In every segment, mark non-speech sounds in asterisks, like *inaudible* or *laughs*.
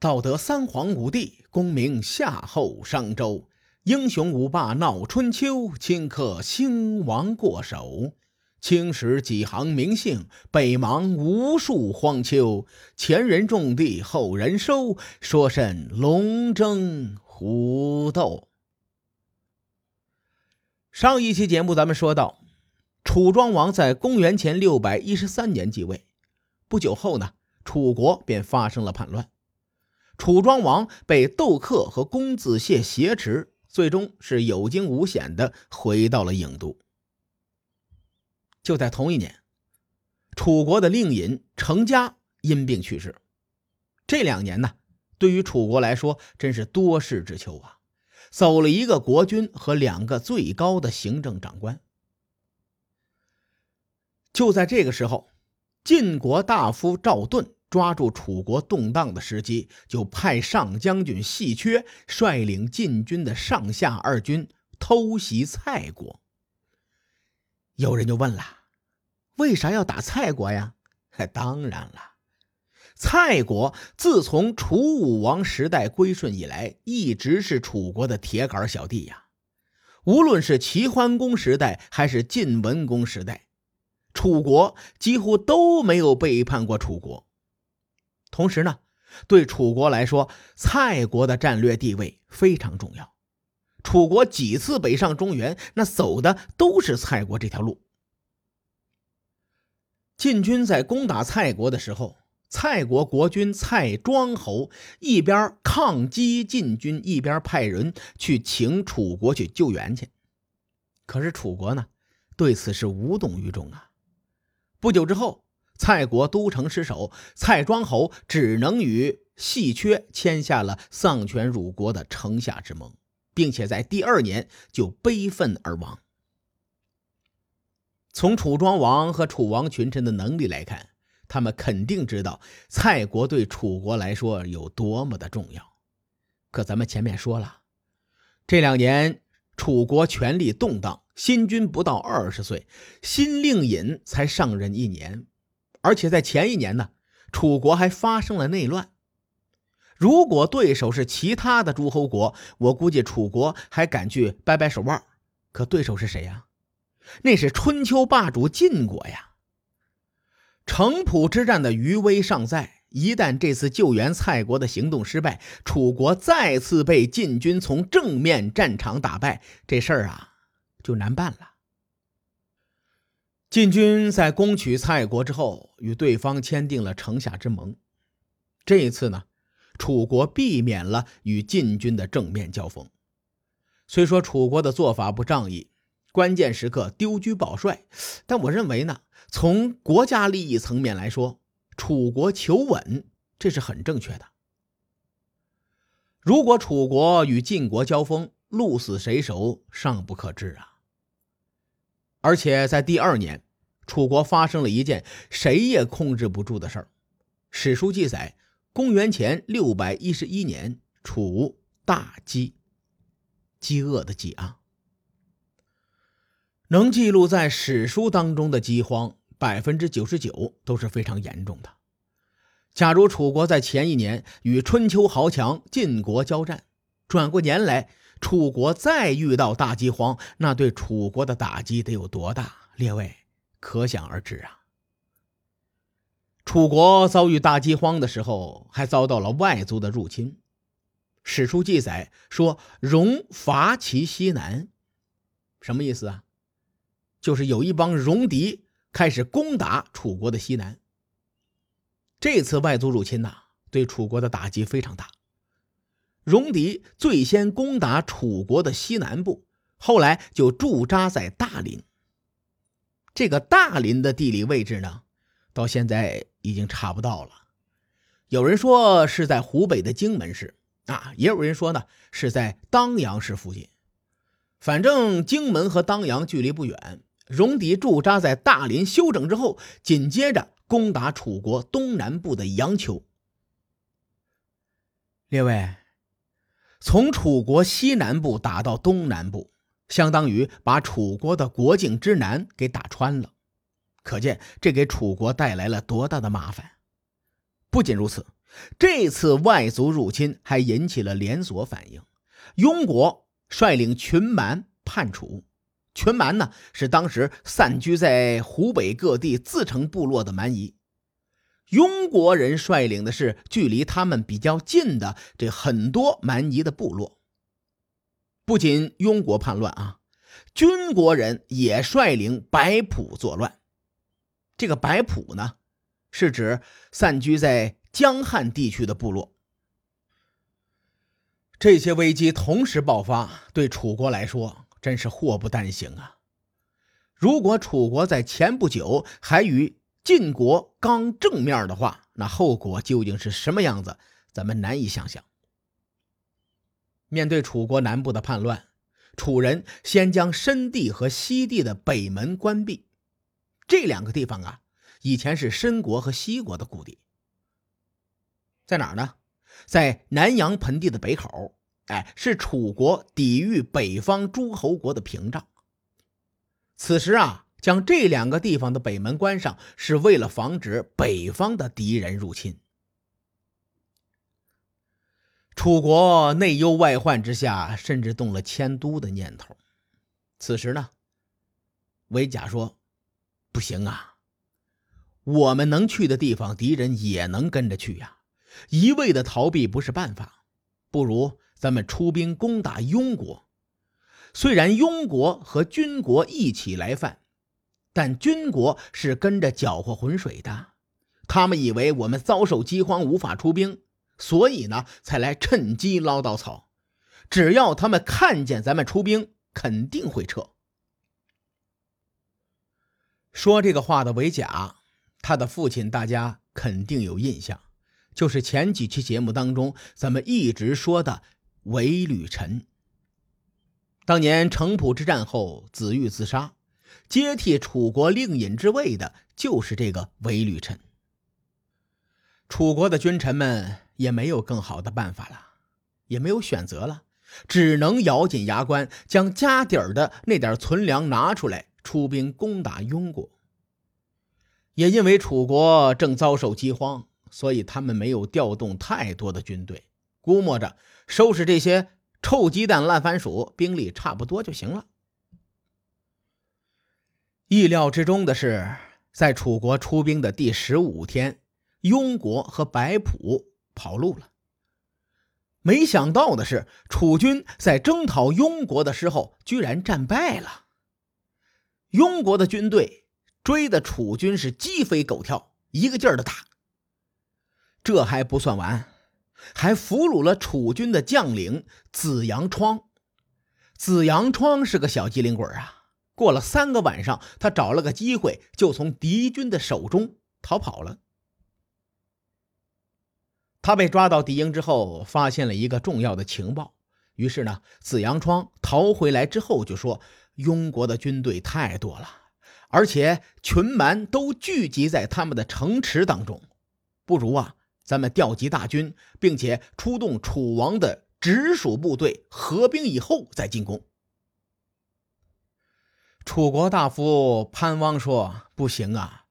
道德三皇五帝，功名夏后商周，英雄五霸闹春秋，顷刻兴亡过手。青史几行名姓，北邙无数荒丘。前人种地，后人收，说甚龙争虎斗？上一期节目咱们说到，楚庄王在公元前六百一十三年继位，不久后呢，楚国便发生了叛乱，楚庄王被窦克和公子燮挟持，最终是有惊无险的回到了郢都。就在同一年，楚国的令尹成家因病去世。这两年呢，对于楚国来说真是多事之秋啊，走了一个国君和两个最高的行政长官。就在这个时候，晋国大夫赵盾抓住楚国动荡的时机，就派上将军细缺率领晋军的上下二军偷袭蔡国。有人就问了：“为啥要打蔡国呀？” *laughs* 当然了，蔡国自从楚武王时代归顺以来，一直是楚国的铁杆小弟呀。无论是齐桓公时代还是晋文公时代，楚国几乎都没有背叛过楚国。同时呢，对楚国来说，蔡国的战略地位非常重要。楚国几次北上中原，那走的都是蔡国这条路。晋军在攻打蔡国的时候，蔡国国君蔡庄侯一边抗击晋军，一边派人去请楚国去救援去。可是楚国呢，对此是无动于衷啊。不久之后，蔡国都城失守，蔡庄侯只能与细缺签下了丧权辱国的城下之盟。并且在第二年就悲愤而亡。从楚庄王和楚王群臣的能力来看，他们肯定知道蔡国对楚国来说有多么的重要。可咱们前面说了，这两年楚国权力动荡，新君不到二十岁，新令尹才上任一年，而且在前一年呢，楚国还发生了内乱。如果对手是其他的诸侯国，我估计楚国还敢去掰掰手腕。可对手是谁呀？那是春秋霸主晋国呀。城濮之战的余威尚在，一旦这次救援蔡国的行动失败，楚国再次被晋军从正面战场打败，这事儿啊就难办了。晋军在攻取蔡国之后，与对方签订了城下之盟。这一次呢？楚国避免了与晋军的正面交锋。虽说楚国的做法不仗义，关键时刻丢车保帅，但我认为呢，从国家利益层面来说，楚国求稳，这是很正确的。如果楚国与晋国交锋，鹿死谁手尚不可知啊！而且在第二年，楚国发生了一件谁也控制不住的事儿。史书记载。公元前六百一十一年，楚大饥，饥饿的饥啊。能记录在史书当中的饥荒，百分之九十九都是非常严重的。假如楚国在前一年与春秋豪强晋国交战，转过年来，楚国再遇到大饥荒，那对楚国的打击得有多大？列位可想而知啊。楚国遭遇大饥荒的时候，还遭到了外族的入侵。史书记载说：“戎伐其西南，什么意思啊？就是有一帮戎狄开始攻打楚国的西南。这次外族入侵呐，对楚国的打击非常大。戎狄最先攻打楚国的西南部，后来就驻扎在大林。这个大林的地理位置呢？”到现在已经查不到了。有人说是在湖北的荆门市啊，也有人说呢是在当阳市附近。反正荆门和当阳距离不远。戎狄驻扎在大林休整之后，紧接着攻打楚国东南部的阳丘。列位，从楚国西南部打到东南部，相当于把楚国的国境之南给打穿了。可见这给楚国带来了多大的麻烦。不仅如此，这次外族入侵还引起了连锁反应。雍国率领群蛮叛楚，群蛮呢是当时散居在湖北各地自成部落的蛮夷。雍国人率领的是距离他们比较近的这很多蛮夷的部落。不仅雍国叛乱啊，军国人也率领白普作乱。这个白普呢，是指散居在江汉地区的部落。这些危机同时爆发，对楚国来说真是祸不单行啊！如果楚国在前不久还与晋国刚正面的话，那后果究竟是什么样子？咱们难以想象。面对楚国南部的叛乱，楚人先将申地和西地的北门关闭。这两个地方啊，以前是申国和西国的故地。在哪儿呢？在南阳盆地的北口。哎，是楚国抵御北方诸侯国的屏障。此时啊。将这两个地方的北门关上，是为了防止北方的敌人入侵。楚国内忧外患之下，甚至动了迁都的念头。此时呢，韦甲说：“不行啊，我们能去的地方，敌人也能跟着去呀。一味的逃避不是办法，不如咱们出兵攻打庸国。虽然庸国和军国一起来犯。”但军国是跟着搅和浑水的，他们以为我们遭受饥荒无法出兵，所以呢才来趁机捞稻草。只要他们看见咱们出兵，肯定会撤。说这个话的韦甲，他的父亲大家肯定有印象，就是前几期节目当中咱们一直说的韦履臣。当年城濮之战后，子玉自杀。接替楚国令尹之位的就是这个韦履臣。楚国的君臣们也没有更好的办法了，也没有选择了，只能咬紧牙关，将家底儿的那点存粮拿出来，出兵攻打庸国。也因为楚国正遭受饥荒，所以他们没有调动太多的军队，估摸着收拾这些臭鸡蛋、烂番薯，兵力差不多就行了。意料之中的是，在楚国出兵的第十五天，雍国和白普跑路了。没想到的是，楚军在征讨雍国的时候，居然战败了。雍国的军队追的楚军是鸡飞狗跳，一个劲儿的打。这还不算完，还俘虏了楚军的将领子阳窗。子阳窗是个小机灵鬼啊。过了三个晚上，他找了个机会，就从敌军的手中逃跑了。他被抓到敌营之后，发现了一个重要的情报。于是呢，紫阳窗逃回来之后就说：“庸国的军队太多了，而且群蛮都聚集在他们的城池当中，不如啊，咱们调集大军，并且出动楚王的直属部队，合兵以后再进攻。”楚国大夫潘汪说：“不行啊，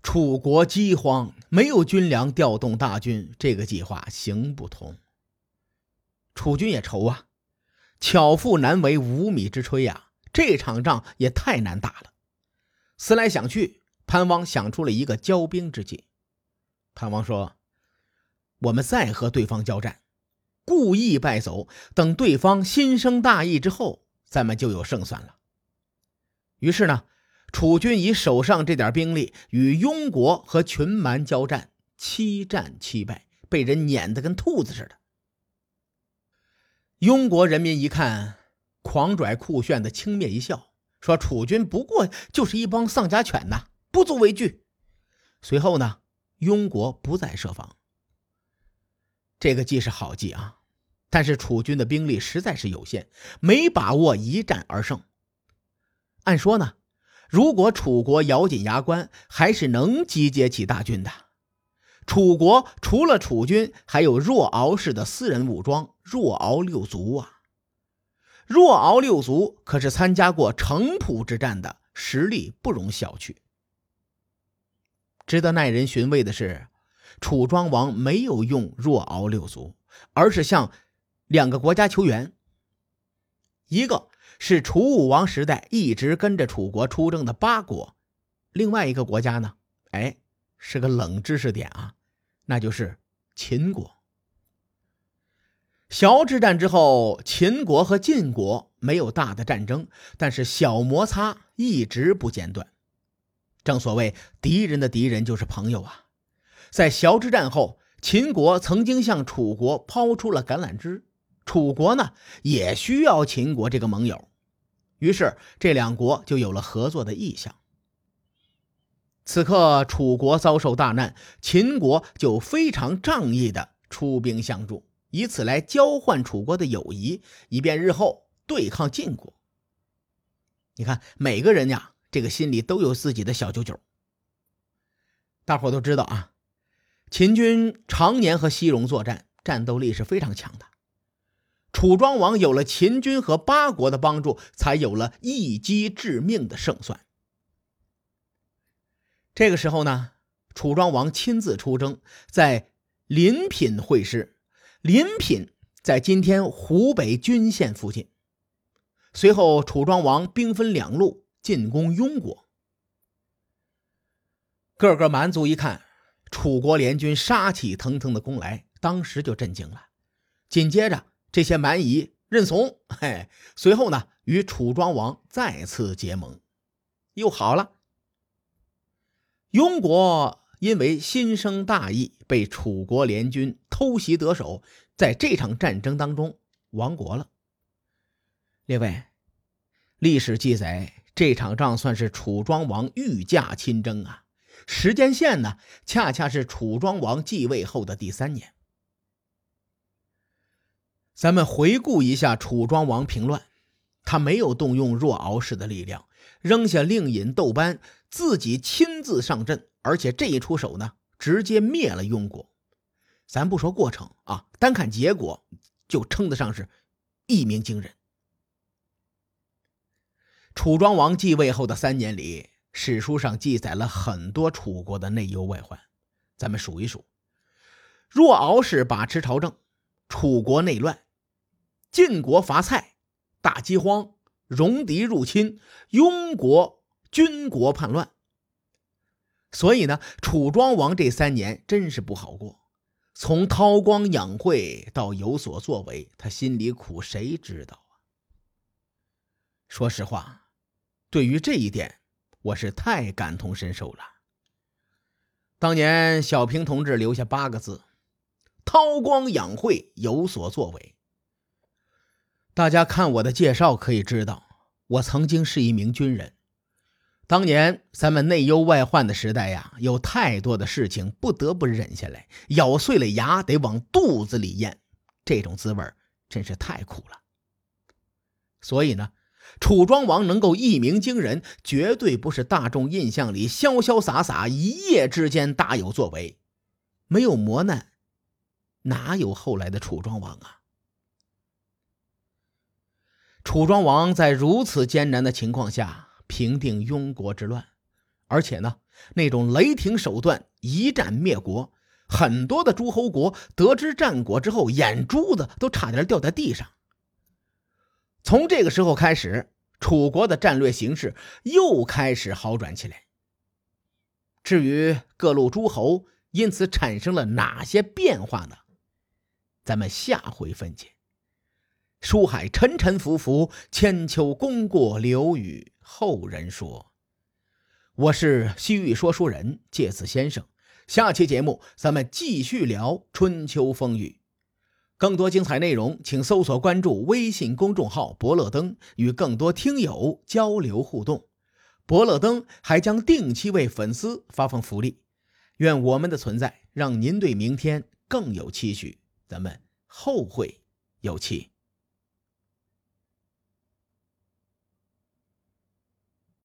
楚国饥荒，没有军粮调动大军，这个计划行不通。楚军也愁啊，巧妇难为无米之炊呀，这场仗也太难打了。思来想去，潘汪想出了一个交兵之计。潘汪说：‘我们再和对方交战，故意败走，等对方心生大义之后，咱们就有胜算了。’”于是呢，楚军以手上这点兵力与庸国和群蛮交战，七战七败，被人撵得跟兔子似的。庸国人民一看，狂拽酷炫的轻蔑一笑，说：“楚军不过就是一帮丧家犬呐，不足为惧。”随后呢，庸国不再设防。这个计是好计啊，但是楚军的兵力实在是有限，没把握一战而胜。按说呢，如果楚国咬紧牙关，还是能集结起大军的。楚国除了楚军，还有若敖氏的私人武装若敖六族啊。若敖六族可是参加过城濮之战的，实力不容小觑。值得耐人寻味的是，楚庄王没有用若敖六族，而是向两个国家求援。一个是楚武王时代一直跟着楚国出征的八国，另外一个国家呢，哎，是个冷知识点啊，那就是秦国。小之战之后，秦国和晋国没有大的战争，但是小摩擦一直不间断。正所谓敌人的敌人就是朋友啊。在小之战后，秦国曾经向楚国抛出了橄榄枝，楚国呢也需要秦国这个盟友，于是这两国就有了合作的意向。此刻楚国遭受大难，秦国就非常仗义的出兵相助。以此来交换楚国的友谊，以便日后对抗晋国。你看，每个人呀，这个心里都有自己的小九九。大伙都知道啊，秦军常年和西戎作战，战斗力是非常强的。楚庄王有了秦军和八国的帮助，才有了一击致命的胜算。这个时候呢，楚庄王亲自出征，在临品会师。临品在今天湖北均县附近。随后，楚庄王兵分两路进攻雍国。各个蛮族一看楚国联军杀气腾腾的攻来，当时就震惊了。紧接着，这些蛮夷认怂，*laughs* 嘿，随后呢，与楚庄王再次结盟，又好了。雍国。因为心生大义，被楚国联军偷袭得手，在这场战争当中亡国了。列位，历史记载，这场仗算是楚庄王御驾亲征啊。时间线呢，恰恰是楚庄王继位后的第三年。咱们回顾一下楚庄王平乱，他没有动用若敖氏的力量，扔下令尹窦班，自己亲自上阵。而且这一出手呢，直接灭了雍国。咱不说过程啊，单看结果，就称得上是一鸣惊人。楚庄王继位后的三年里，史书上记载了很多楚国的内忧外患。咱们数一数：若敖氏把持朝政，楚国内乱；晋国伐蔡，大饥荒；戎狄入侵，雍国军国叛乱。所以呢，楚庄王这三年真是不好过。从韬光养晦到有所作为，他心里苦，谁知道啊？说实话，对于这一点，我是太感同身受了。当年小平同志留下八个字：“韬光养晦，有所作为。”大家看我的介绍可以知道，我曾经是一名军人。当年咱们内忧外患的时代呀，有太多的事情不得不忍下来，咬碎了牙得往肚子里咽，这种滋味真是太苦了。所以呢，楚庄王能够一鸣惊人，绝对不是大众印象里潇潇洒洒一夜之间大有作为，没有磨难，哪有后来的楚庄王啊？楚庄王在如此艰难的情况下。平定庸国之乱，而且呢，那种雷霆手段一战灭国，很多的诸侯国得知战果之后，眼珠子都差点掉在地上。从这个时候开始，楚国的战略形势又开始好转起来。至于各路诸侯因此产生了哪些变化呢？咱们下回分解。书海沉沉浮浮，千秋功过留与后人说。我是西域说书人介子先生，下期节目咱们继续聊春秋风雨。更多精彩内容，请搜索关注微信公众号“伯乐灯”，与更多听友交流互动。伯乐灯还将定期为粉丝发放福利。愿我们的存在让您对明天更有期许。咱们后会有期。